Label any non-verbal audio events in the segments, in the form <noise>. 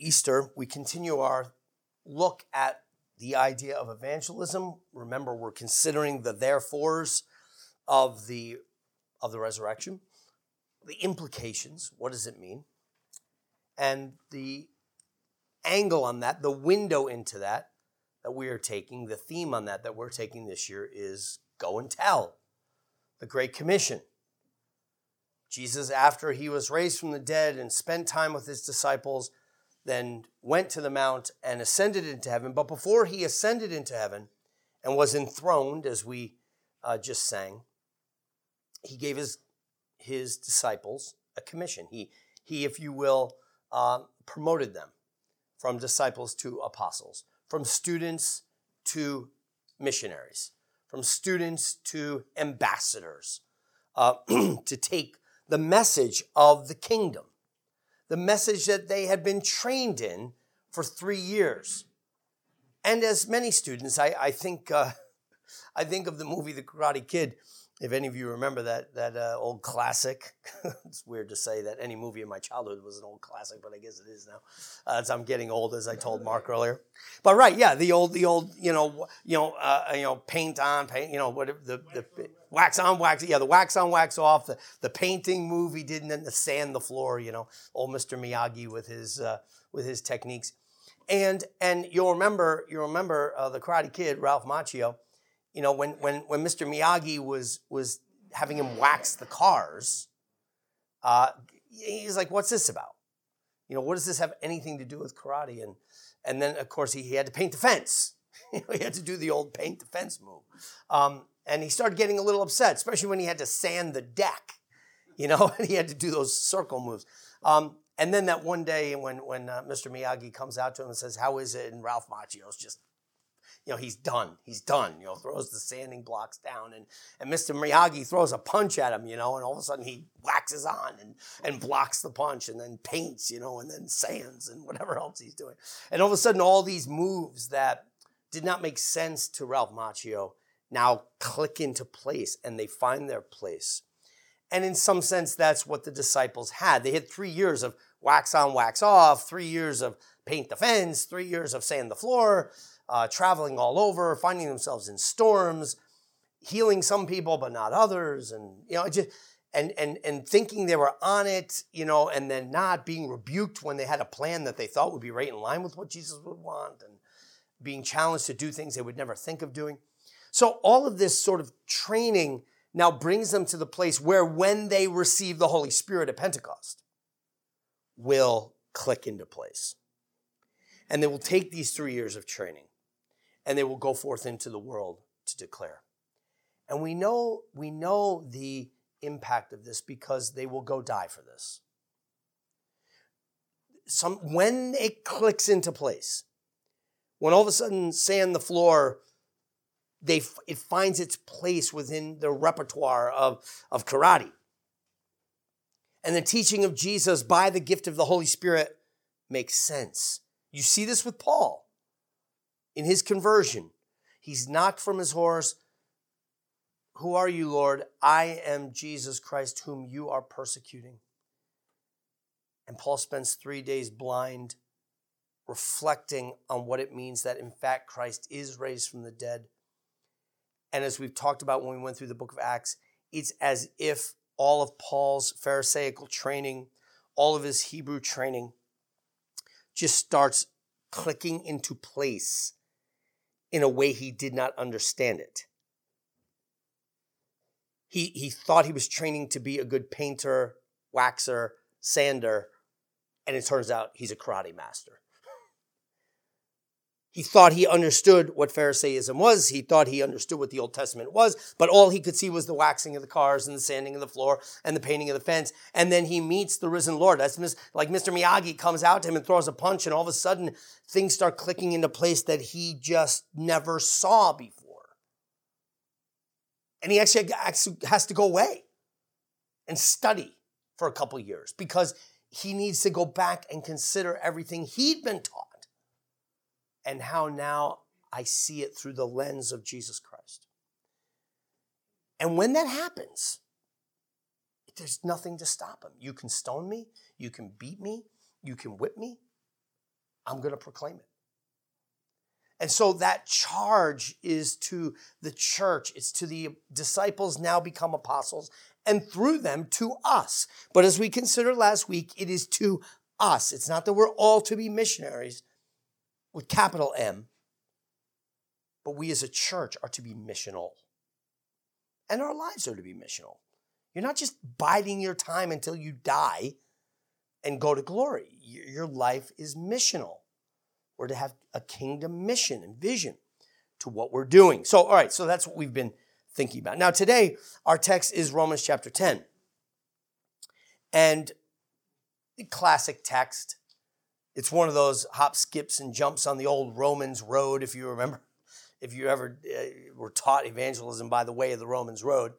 Easter, we continue our look at the idea of evangelism. Remember, we're considering the therefores of the of the resurrection, the implications. What does it mean? And the angle on that, the window into that that we are taking, the theme on that that we're taking this year is go and tell. The Great Commission. Jesus, after he was raised from the dead and spent time with his disciples, then went to the mount and ascended into heaven. But before he ascended into heaven and was enthroned, as we uh, just sang, he gave his, his disciples a commission. He, he if you will, uh, promoted them from disciples to apostles, from students to missionaries, from students to ambassadors, uh, <clears throat> to take the message of the kingdom, the message that they had been trained in for three years. And as many students, I, I think, uh, <laughs> I think of the movie The Karate Kid if any of you remember that that uh, old classic, <laughs> it's weird to say that any movie in my childhood was an old classic, but I guess it is now. Uh, as I'm getting old, as I told Mark <laughs> earlier. But right, yeah, the old, the old, you know, you know, uh, you know, paint on, paint, you know, whatever the, the wax on, wax, yeah, the wax on, wax off, the, the painting movie didn't, the sand the floor, you know, old Mr. Miyagi with his uh, with his techniques, and and you'll remember, you'll remember uh, the Karate Kid, Ralph Macchio you know, when when when Mr. Miyagi was was having him wax the cars, uh, he's like, "What's this about? You know, what does this have anything to do with karate?" And and then of course he, he had to paint the fence. <laughs> he had to do the old paint the fence move, um, and he started getting a little upset, especially when he had to sand the deck. You know, <laughs> and he had to do those circle moves. Um, and then that one day when when uh, Mr. Miyagi comes out to him and says, "How is it?" and Ralph Macchio's just you know, he's done. He's done. You know, throws the sanding blocks down, and and Mr. Miyagi throws a punch at him. You know, and all of a sudden he waxes on and and blocks the punch, and then paints. You know, and then sands and whatever else he's doing. And all of a sudden, all these moves that did not make sense to Ralph Macchio now click into place, and they find their place. And in some sense, that's what the disciples had. They had three years of wax on, wax off, three years of paint the fence, three years of sand the floor, uh, traveling all over, finding themselves in storms, healing some people but not others, and you know, just and and and thinking they were on it, you know, and then not being rebuked when they had a plan that they thought would be right in line with what Jesus would want, and being challenged to do things they would never think of doing. So all of this sort of training now brings them to the place where when they receive the Holy Spirit at Pentecost, will click into place. And they will take these three years of training and they will go forth into the world to declare. And we know, we know the impact of this because they will go die for this. Some, when it clicks into place, when all of a sudden sand the floor, they, it finds its place within the repertoire of, of karate. And the teaching of Jesus by the gift of the Holy Spirit makes sense. You see this with Paul in his conversion. He's knocked from his horse. Who are you, Lord? I am Jesus Christ, whom you are persecuting. And Paul spends three days blind, reflecting on what it means that, in fact, Christ is raised from the dead. And as we've talked about when we went through the book of Acts, it's as if all of Paul's Pharisaical training, all of his Hebrew training, just starts clicking into place in a way he did not understand it. He, he thought he was training to be a good painter, waxer, sander, and it turns out he's a karate master. He thought he understood what Pharisaism was. He thought he understood what the Old Testament was, but all he could see was the waxing of the cars and the sanding of the floor and the painting of the fence. And then he meets the risen Lord. That's like Mr. Miyagi comes out to him and throws a punch, and all of a sudden things start clicking into place that he just never saw before. And he actually has to go away and study for a couple years because he needs to go back and consider everything he'd been taught and how now I see it through the lens of Jesus Christ. And when that happens, there's nothing to stop him. You can stone me, you can beat me, you can whip me, I'm going to proclaim it. And so that charge is to the church, it's to the disciples now become apostles, and through them to us. But as we considered last week, it is to us. It's not that we're all to be missionaries with capital M, but we as a church are to be missional. And our lives are to be missional. You're not just biding your time until you die and go to glory. Your life is missional. We're to have a kingdom mission and vision to what we're doing. So, all right, so that's what we've been thinking about. Now, today, our text is Romans chapter 10. And the classic text. It's one of those hop, skips, and jumps on the old Romans road, if you remember. <laughs> If you ever uh, were taught evangelism by the way of the Romans road,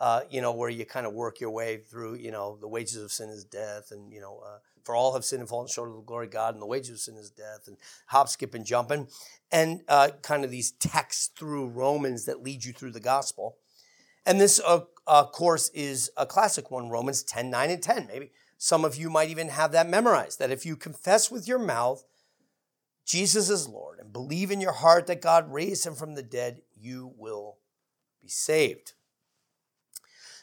uh, you know, where you kind of work your way through, you know, the wages of sin is death, and, you know, uh, for all have sinned and fallen short of the glory of God, and the wages of sin is death, and hop, skip, and jumping, and uh, kind of these texts through Romans that lead you through the gospel. And this, uh, uh, course, is a classic one Romans 10, 9, and 10. Maybe some of you might even have that memorized that if you confess with your mouth Jesus is Lord and believe in your heart that God raised him from the dead, you will be saved.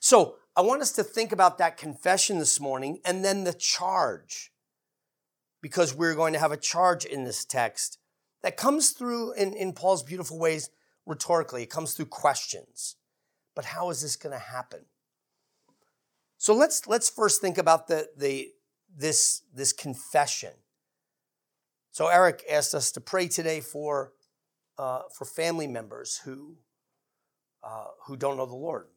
So, I want us to think about that confession this morning and then the charge, because we're going to have a charge in this text that comes through in, in Paul's beautiful ways rhetorically. It comes through questions. But how is this going to happen? So let's let's first think about the, the this, this confession. So Eric asked us to pray today for, uh, for family members who, uh, who don't know the Lord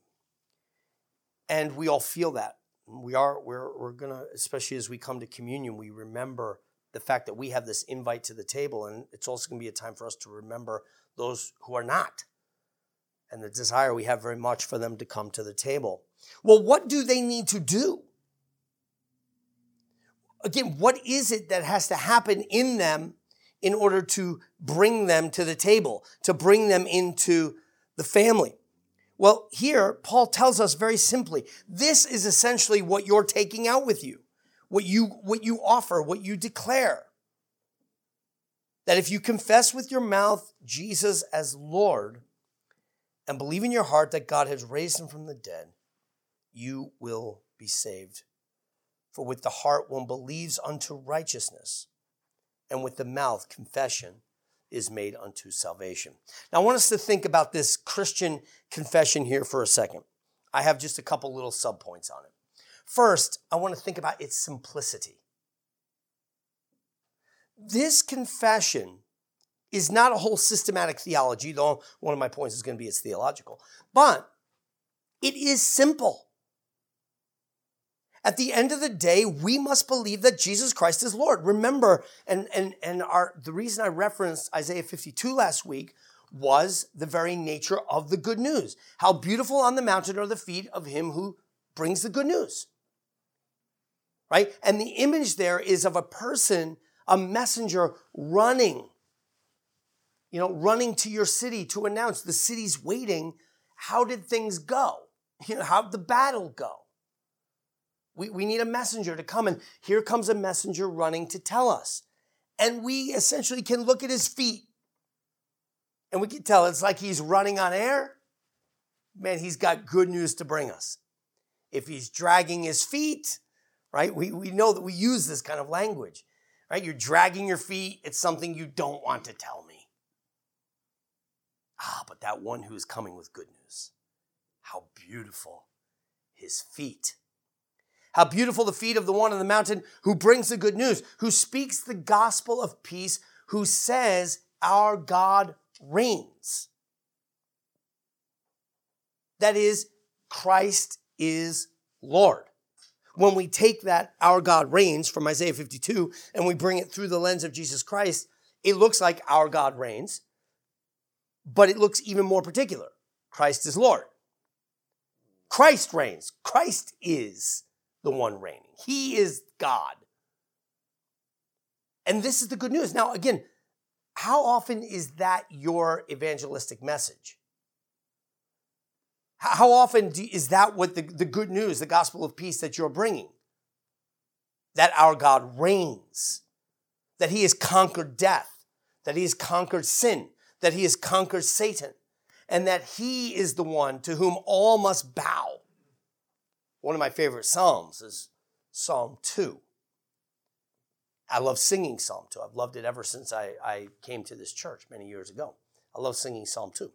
and we all feel that. We are, we're, we're gonna, especially as we come to communion, we remember the fact that we have this invite to the table, and it's also gonna be a time for us to remember those who are not and the desire we have very much for them to come to the table. Well, what do they need to do? Again, what is it that has to happen in them in order to bring them to the table, to bring them into the family? Well, here, Paul tells us very simply this is essentially what you're taking out with you, what you, what you offer, what you declare. That if you confess with your mouth Jesus as Lord and believe in your heart that God has raised him from the dead, you will be saved. For with the heart one believes unto righteousness, and with the mouth confession is made unto salvation. Now, I want us to think about this Christian confession here for a second. I have just a couple little subpoints on it. First, I want to think about its simplicity. This confession is not a whole systematic theology, though one of my points is going to be it's theological, but it is simple. At the end of the day, we must believe that Jesus Christ is Lord. Remember, and, and, and our, the reason I referenced Isaiah 52 last week was the very nature of the good news. How beautiful on the mountain are the feet of him who brings the good news. Right? And the image there is of a person, a messenger running, you know, running to your city to announce the city's waiting. How did things go? You know, how did the battle go? We, we need a messenger to come, and here comes a messenger running to tell us. And we essentially can look at his feet and we can tell it's like he's running on air. Man, he's got good news to bring us. If he's dragging his feet, right, we, we know that we use this kind of language, right? You're dragging your feet, it's something you don't want to tell me. Ah, but that one who is coming with good news, how beautiful his feet how beautiful the feet of the one on the mountain who brings the good news, who speaks the gospel of peace, who says, Our God reigns. That is, Christ is Lord. When we take that, Our God reigns from Isaiah 52, and we bring it through the lens of Jesus Christ, it looks like Our God reigns, but it looks even more particular. Christ is Lord. Christ reigns. Christ is the one reigning. He is God. And this is the good news. Now, again, how often is that your evangelistic message? How often do, is that what the, the good news, the gospel of peace that you're bringing? That our God reigns, that he has conquered death, that he has conquered sin, that he has conquered Satan, and that he is the one to whom all must bow. One of my favorite Psalms is Psalm 2. I love singing Psalm 2. I've loved it ever since I, I came to this church many years ago. I love singing Psalm 2.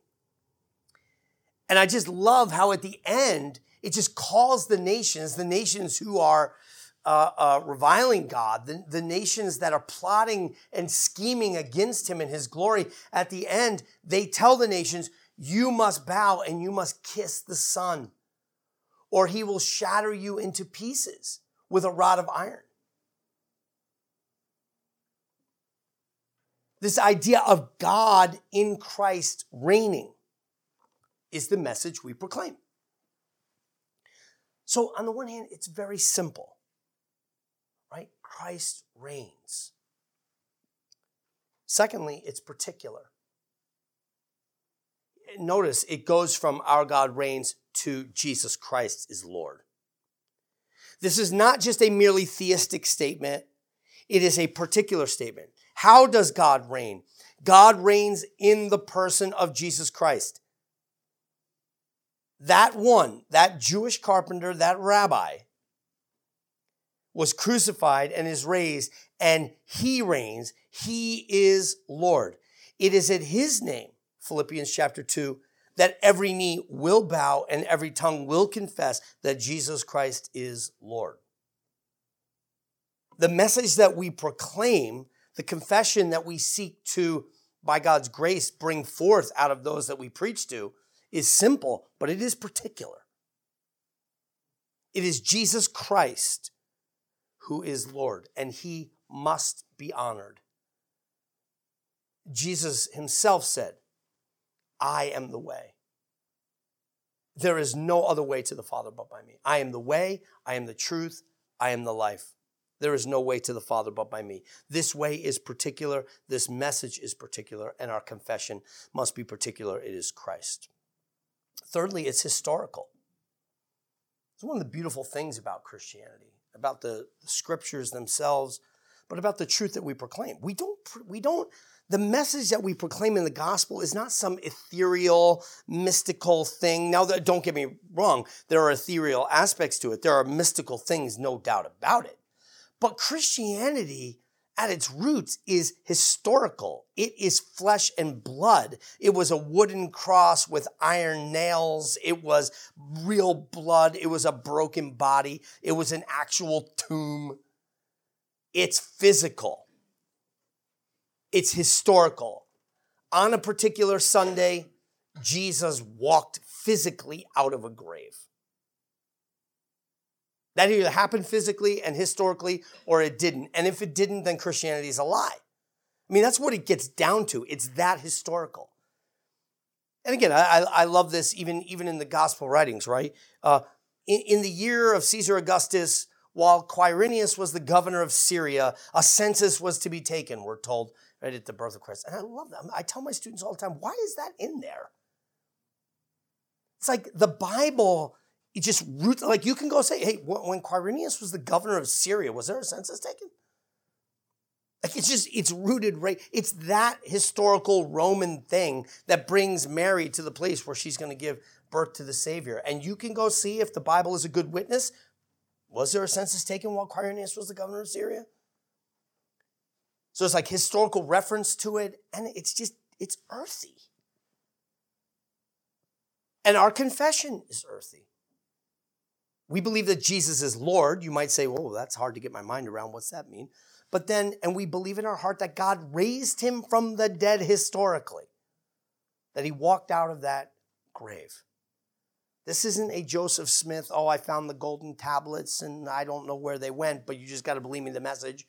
And I just love how at the end, it just calls the nations, the nations who are uh, uh, reviling God, the, the nations that are plotting and scheming against him and his glory, at the end, they tell the nations, you must bow and you must kiss the Son, or he will shatter you into pieces with a rod of iron. This idea of God in Christ reigning is the message we proclaim. So, on the one hand, it's very simple right? Christ reigns. Secondly, it's particular. Notice it goes from our God reigns to Jesus Christ is Lord. This is not just a merely theistic statement, it is a particular statement. How does God reign? God reigns in the person of Jesus Christ. That one, that Jewish carpenter, that rabbi, was crucified and is raised, and he reigns. He is Lord. It is in his name, Philippians chapter 2, that every knee will bow and every tongue will confess that Jesus Christ is Lord. The message that we proclaim, the confession that we seek to, by God's grace, bring forth out of those that we preach to, is simple, but it is particular. It is Jesus Christ who is Lord, and he must be honored. Jesus himself said, I am the way. There is no other way to the Father but by me. I am the way, I am the truth, I am the life. There is no way to the Father but by me. This way is particular, this message is particular, and our confession must be particular. It is Christ. Thirdly, it's historical. It's one of the beautiful things about Christianity about the, scriptures themselves, but about the truth that we proclaim. We don't, we don't, the message that we proclaim in the gospel is not some ethereal, mystical thing. Now, don't get me wrong, there are ethereal aspects to it. There are mystical things, no doubt about it. But Christianity at its roots is historical. It is flesh and blood. It was a wooden cross with iron nails. It was real blood. It was a broken body. It was an actual tomb. It's physical. It's historical. On a particular Sunday, Jesus walked physically out of a grave. That either happened physically and historically or it didn't. And if it didn't, then Christianity is a lie. I mean, that's what it gets down to. It's that historical. And again, I, I love this even, even in the gospel writings, right? Uh, in, in the year of Caesar Augustus, while Quirinius was the governor of Syria, a census was to be taken, we're told, right at the birth of Christ. And I love that. I tell my students all the time, why is that in there? It's like the Bible it just roots like you can go say, hey, when Quirinius was the governor of Syria, was there a census taken? Like it's just it's rooted right. It's that historical Roman thing that brings Mary to the place where she's going to give birth to the Savior. And you can go see if the Bible is a good witness. Was there a census taken while Quirinius was the governor of Syria? So it's like historical reference to it, and it's just it's earthy. And our confession is earthy. We believe that Jesus is Lord. You might say, well, that's hard to get my mind around. What's that mean? But then, and we believe in our heart that God raised him from the dead historically, that he walked out of that grave. This isn't a Joseph Smith, oh, I found the golden tablets and I don't know where they went, but you just got to believe me the message.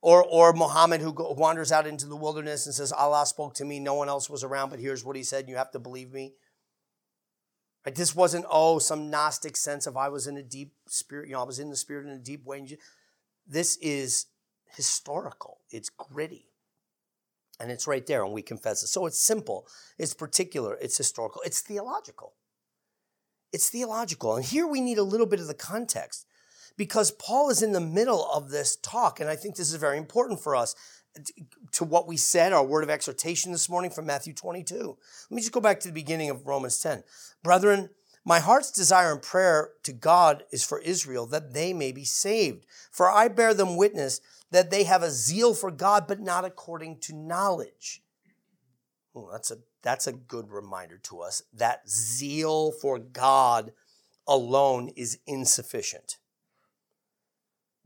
Or, or Muhammad who go, wanders out into the wilderness and says, Allah spoke to me, no one else was around, but here's what he said, you have to believe me. Right? This wasn't, oh, some Gnostic sense of I was in a deep spirit, you know, I was in the spirit in a deep way. This is historical, it's gritty. And it's right there, and we confess it. So it's simple, it's particular, it's historical, it's theological. It's theological. And here we need a little bit of the context because Paul is in the middle of this talk, and I think this is very important for us to what we said, our word of exhortation this morning from Matthew 22. Let me just go back to the beginning of Romans 10. Brethren, my heart's desire and prayer to God is for Israel that they may be saved. For I bear them witness that they have a zeal for God, but not according to knowledge. Well, that's a that's a good reminder to us that zeal for God alone is insufficient.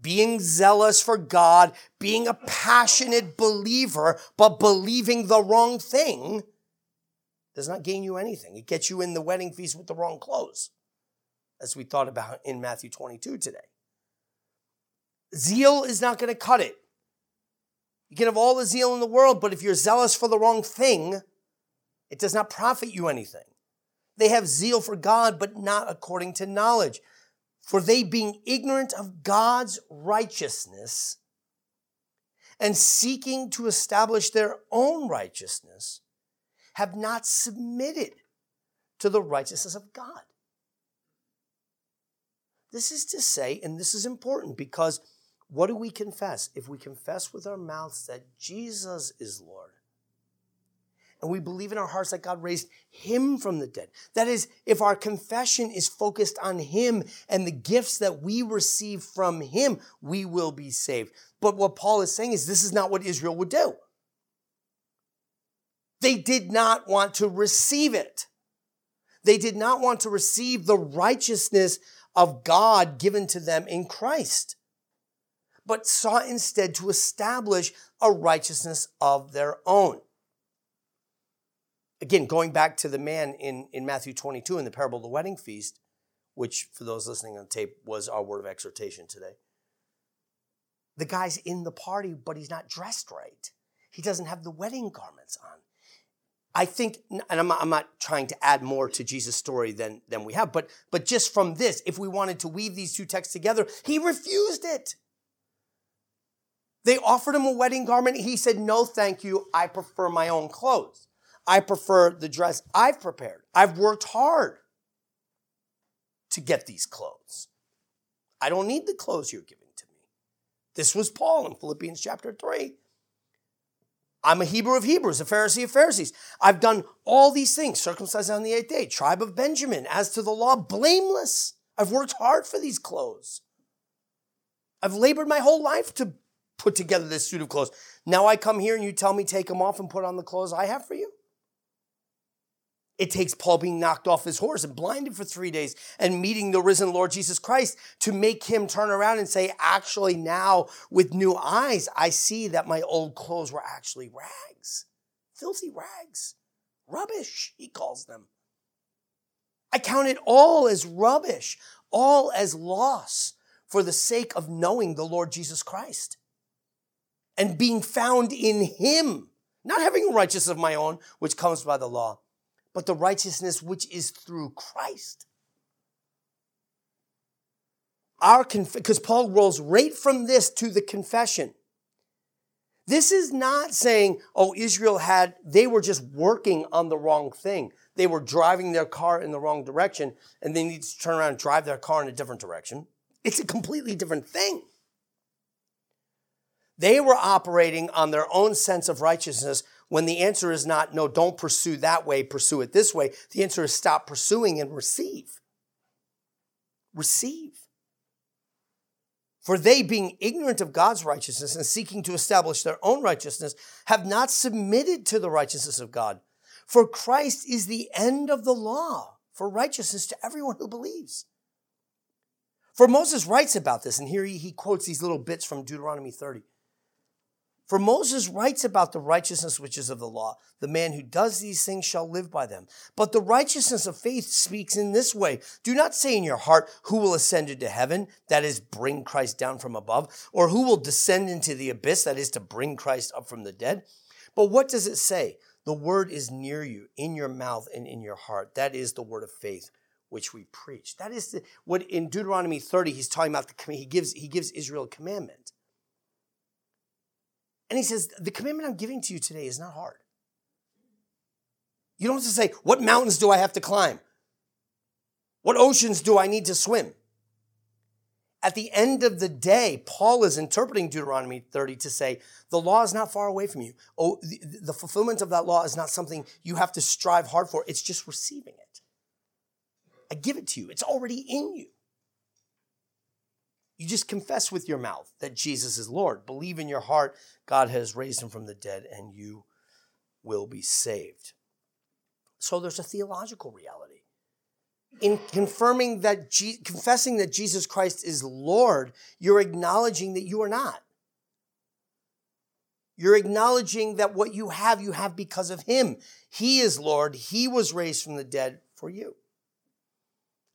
Being zealous for God, being a passionate believer, but believing the wrong thing does not gain you anything. It gets you in the wedding feast with the wrong clothes, as we thought about in Matthew 22 today. Zeal is not going to cut it. You can have all the zeal in the world, but if you're zealous for the wrong thing, it does not profit you anything. They have zeal for God, but not according to knowledge. For they, being ignorant of God's righteousness and seeking to establish their own righteousness, have not submitted to the righteousness of God. This is to say, and this is important because what do we confess? If we confess with our mouths that Jesus is Lord, and we believe in our hearts that God raised him from the dead. That is, if our confession is focused on him and the gifts that we receive from him, we will be saved. But what Paul is saying is this is not what Israel would do. They did not want to receive it. They did not want to receive the righteousness of God given to them in Christ, but sought instead to establish a righteousness of their own again, going back to the man in, in Matthew 22 in the parable of the wedding feast, which for those listening on tape was our word of exhortation today. The guy's in the party, but he's not dressed right. He doesn't have the wedding garments on. I think, and I'm not, I'm not trying to add more to Jesus' story than, than we have, but, but just from this, if we wanted to weave these two texts together, he refused it. They offered him a wedding garment. He said, No, thank you. I prefer my own clothes. I prefer the dress I've prepared. I've worked hard to get these clothes. I don't need the clothes you're giving to me. This was Paul in Philippians chapter 3. I'm a Hebrew of Hebrews, a Pharisee of Pharisees. I've done all these things, circumcised on the eighth day, tribe of Benjamin, as to the law, blameless. I've worked hard for these clothes. I've labored my whole life to put together this suit of clothes. Now I come here and you tell me take them off and put on the clothes I have for you? It takes Paul being knocked off his horse and blinded for three days and meeting the risen Lord Jesus Christ to make him turn around and say, Actually, now with new eyes, I see that my old clothes were actually rags, filthy rags, rubbish, he calls them. I count it all as rubbish, all as loss for the sake of knowing the Lord Jesus Christ and being found in him, not having righteousness of my own, which comes by the law but the righteousness which is through Christ. Our because conf- Paul rolls right from this to the confession. This is not saying, oh, Israel had, they were just working on the wrong thing. They were driving their car in the wrong direction and they need to turn around and drive their car in a different direction. It's a completely different thing. They were operating on their own sense of righteousness when the answer is not, no, don't pursue that way, pursue it this way. The answer is stop pursuing and receive. Receive. For they, being ignorant of God's righteousness and seeking to establish their own righteousness, have not submitted to the righteousness of God. For Christ is the end of the law for righteousness to everyone who believes. For Moses writes about this, and here he, he quotes these little bits from Deuteronomy 30. For Moses writes about the righteousness which is of the law. The man who does these things shall live by them. But the righteousness of faith speaks in this way Do not say in your heart, Who will ascend into heaven? That is, bring Christ down from above. Or who will descend into the abyss? That is, to bring Christ up from the dead. But what does it say? The word is near you, in your mouth and in your heart. That is the word of faith which we preach. That is the, what in Deuteronomy 30 he's talking about. The, he gives he gives Israel a commandment. And he says, The commandment I'm giving to you today is not hard. You don't have to say, What mountains do I have to climb? What oceans do I need to swim? At the end of the day, Paul is interpreting Deuteronomy 30 to say the law is not far away from you. Oh, the, the fulfillment of that law is not something you have to strive hard for, it's just receiving it. I give it to you, it's already in you. You just confess with your mouth that Jesus is Lord. Believe in your heart God has raised him from the dead, and you will be saved. So there's a theological reality. In confirming that, Je- confessing that Jesus Christ is Lord, you're acknowledging that you are not. You're acknowledging that what you have, you have because of Him. He is Lord. He was raised from the dead for you.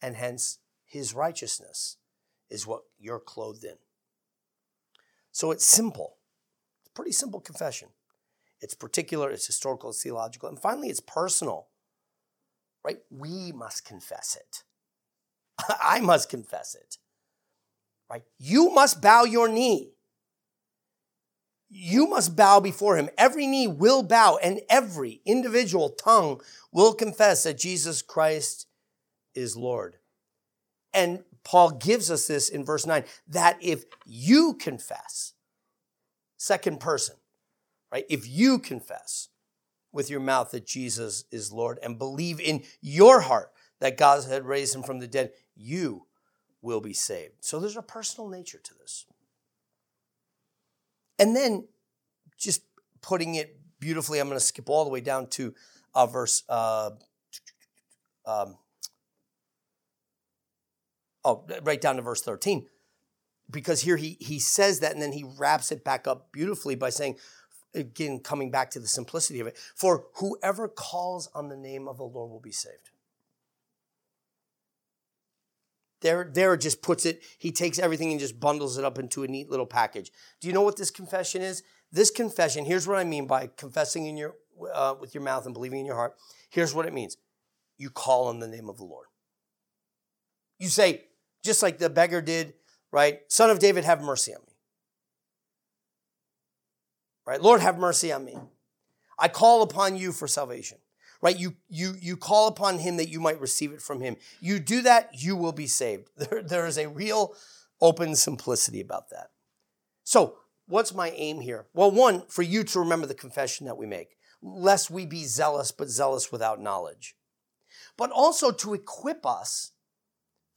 And hence, His righteousness is what you're clothed in. So it's simple. It's a pretty simple confession. It's particular, it's historical, it's theological, and finally, it's personal. Right? We must confess it. <laughs> I must confess it. Right? You must bow your knee. You must bow before him. Every knee will bow, and every individual tongue will confess that Jesus Christ is Lord. And Paul gives us this in verse 9 that if you confess, second person, right? If you confess with your mouth that Jesus is Lord and believe in your heart that God had raised him from the dead, you will be saved. So there's a personal nature to this. And then just putting it beautifully, I'm going to skip all the way down to uh, verse uh, um, oh, right down to verse 13. Because here he, he says that and then he wraps it back up beautifully by saying, again, coming back to the simplicity of it, for whoever calls on the name of the Lord will be saved. There, there just puts it, he takes everything and just bundles it up into a neat little package. Do you know what this confession is? This confession, here's what I mean by confessing in your, uh, with your mouth and believing in your heart. Here's what it means you call on the name of the Lord. You say, just like the beggar did, right? Son of David, have mercy on me. Right? Lord, have mercy on me. I call upon you for salvation. Right? You you you call upon him that you might receive it from him. You do that, you will be saved. <laughs> There, there is a real open simplicity about that. So, what's my aim here? Well, one, for you to remember the confession that we make, lest we be zealous, but zealous without knowledge. But also to equip us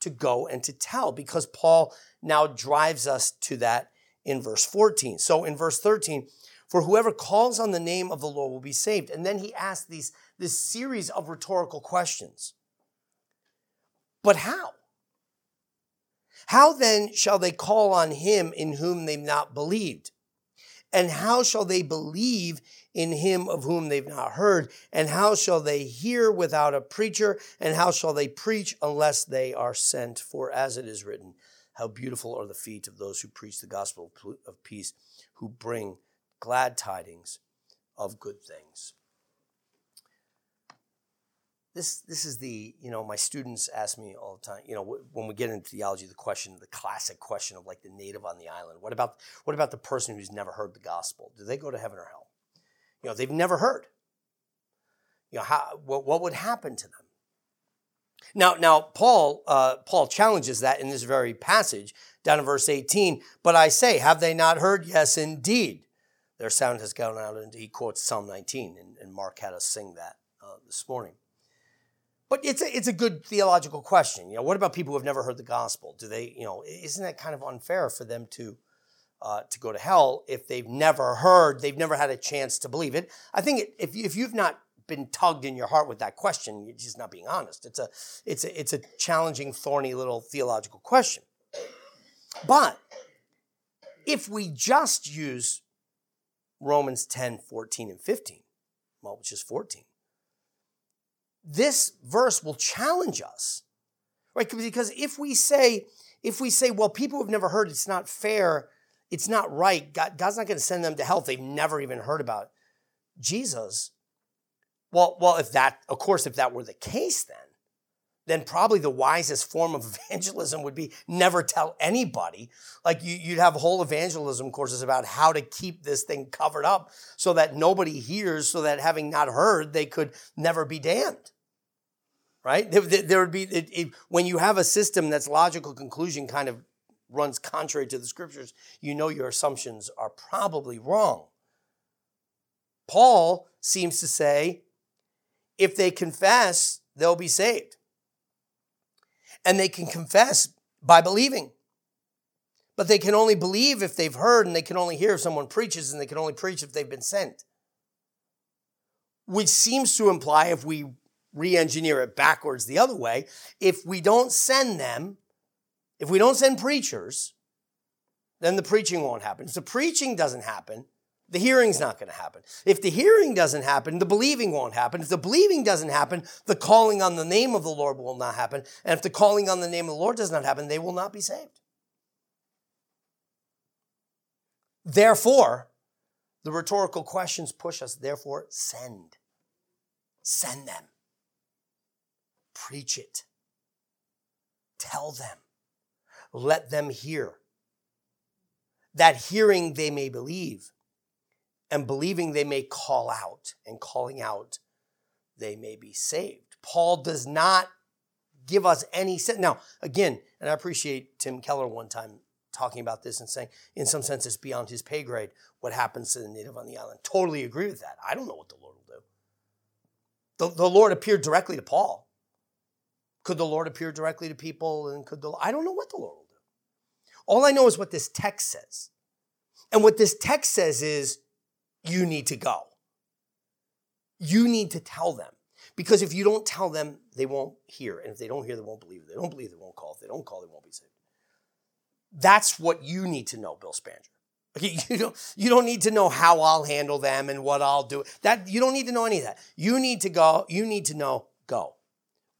to go and to tell because Paul now drives us to that in verse 14. So in verse 13, for whoever calls on the name of the Lord will be saved. And then he asks these, this series of rhetorical questions. But how? How then shall they call on him in whom they've not believed? And how shall they believe in him of whom they've not heard? And how shall they hear without a preacher? And how shall they preach unless they are sent? For as it is written, how beautiful are the feet of those who preach the gospel of peace, who bring glad tidings of good things this this is the you know my students ask me all the time you know when we get into theology the question the classic question of like the native on the island what about what about the person who's never heard the gospel? Do they go to heaven or hell? You know they've never heard. You know how what, what would happen to them? Now now paul uh, paul challenges that in this very passage down in verse 18 but i say have they not heard? Yes indeed. Their sound has gone out and he quotes psalm 19 and, and mark had us sing that uh, this morning but it's a, it's a good theological question. You know, what about people who have never heard the gospel? Do they, you know, isn't that kind of unfair for them to uh, to go to hell if they've never heard, they've never had a chance to believe it? I think it, if if you've not been tugged in your heart with that question, you're just not being honest. It's a it's a it's a challenging, thorny little theological question. But if we just use Romans 10, 14, and 15, well, which is 14, this verse will challenge us, right? Because if we say, if we say, well, people who've never heard, it's not fair, it's not right, God, God's not going to send them to hell. They've never even heard about Jesus. Well, well, if that, of course, if that were the case, then then probably the wisest form of <laughs> evangelism would be never tell anybody. Like you, would have whole evangelism courses about how to keep this thing covered up so that nobody hears, so that having not heard, they could never be damned. Right? There, there would be, it, it, when you have a system that's logical conclusion kind of runs contrary to the scriptures, you know your assumptions are probably wrong. Paul seems to say if they confess, they'll be saved. And they can confess by believing. But they can only believe if they've heard, and they can only hear if someone preaches, and they can only preach if they've been sent. Which seems to imply, if we re engineer it backwards the other way, if we don't send them, if we don't send preachers, then the preaching won't happen. If the preaching doesn't happen, the hearing's not going to happen. If the hearing doesn't happen, the believing won't happen. If the believing doesn't happen, the calling on the name of the Lord will not happen. And if the calling on the name of the Lord does not happen, they will not be saved. Therefore, the rhetorical questions push us, therefore, send. Send them. Preach it. Tell them. Let them hear. That hearing they may believe, and believing they may call out, and calling out they may be saved. Paul does not give us any sense. Now, again, and I appreciate Tim Keller one time talking about this and saying, in some sense, it's beyond his pay grade what happens to the native on the island. Totally agree with that. I don't know what the Lord will do. The, the Lord appeared directly to Paul. Could the Lord appear directly to people? And could the I don't know what the Lord will do. All I know is what this text says. And what this text says is you need to go. You need to tell them. Because if you don't tell them, they won't hear. And if they don't hear, they won't believe. If they don't believe, they won't call. If they don't call, they won't be saved. That's what you need to know, Bill Spanger. Okay, <laughs> you don't, you don't need to know how I'll handle them and what I'll do. That you don't need to know any of that. You need to go, you need to know go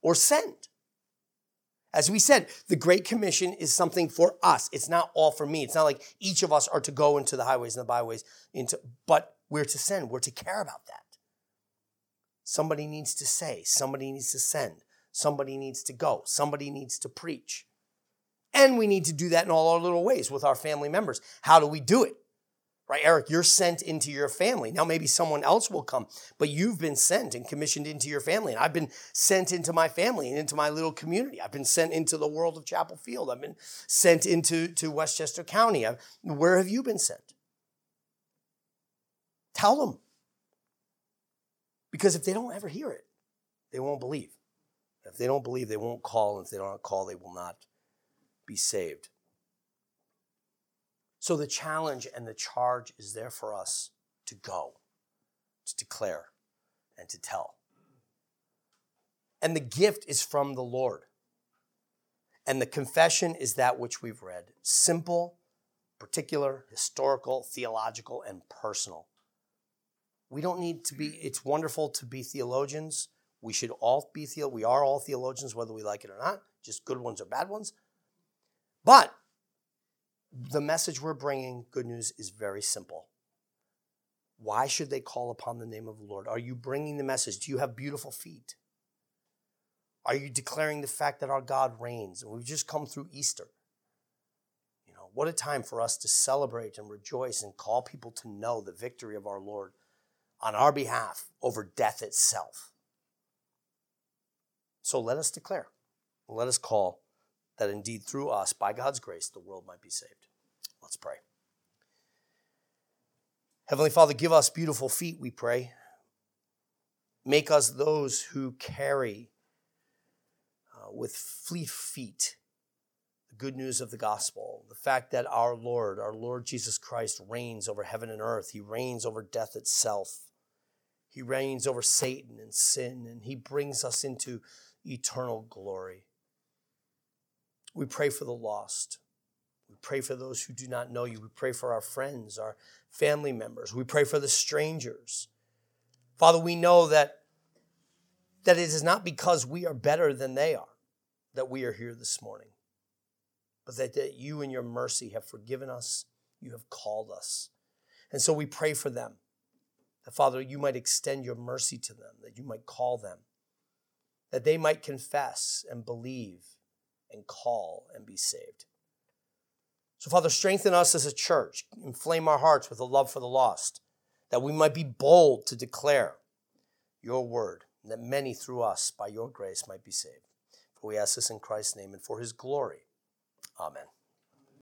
or send. As we said, the Great Commission is something for us. It's not all for me. It's not like each of us are to go into the highways and the byways into, but we're to send. We're to care about that. Somebody needs to say, somebody needs to send, somebody needs to go, somebody needs to preach. And we need to do that in all our little ways with our family members. How do we do it? Right, Eric, you're sent into your family. Now, maybe someone else will come, but you've been sent and commissioned into your family. And I've been sent into my family and into my little community. I've been sent into the world of Chapel Field. I've been sent into to Westchester County. I've, where have you been sent? Tell them. Because if they don't ever hear it, they won't believe. If they don't believe, they won't call. And if they don't call, they will not be saved. So the challenge and the charge is there for us to go, to declare, and to tell. And the gift is from the Lord. And the confession is that which we've read simple, particular, historical, theological, and personal. We don't need to be, it's wonderful to be theologians. We should all be, the, we are all theologians, whether we like it or not, just good ones or bad ones. But the message we're bringing, good news, is very simple. Why should they call upon the name of the Lord? Are you bringing the message? Do you have beautiful feet? Are you declaring the fact that our God reigns? And we've just come through Easter. You know, what a time for us to celebrate and rejoice and call people to know the victory of our Lord on our behalf over death itself. So let us declare, let us call that indeed through us, by God's grace, the world might be saved. Let's pray. Heavenly Father, give us beautiful feet, we pray. Make us those who carry uh, with fleet feet the good news of the gospel, the fact that our Lord, our Lord Jesus Christ, reigns over heaven and earth. He reigns over death itself. He reigns over Satan and sin, and He brings us into eternal glory. We pray for the lost. We pray for those who do not know you. We pray for our friends, our family members. We pray for the strangers. Father, we know that, that it is not because we are better than they are that we are here this morning, but that, that you in your mercy have forgiven us, you have called us. And so we pray for them. That, Father, you might extend your mercy to them, that you might call them, that they might confess and believe and call and be saved. So, Father, strengthen us as a church, inflame our hearts with a love for the lost, that we might be bold to declare your word, and that many through us, by your grace, might be saved. For we ask this in Christ's name and for his glory. Amen.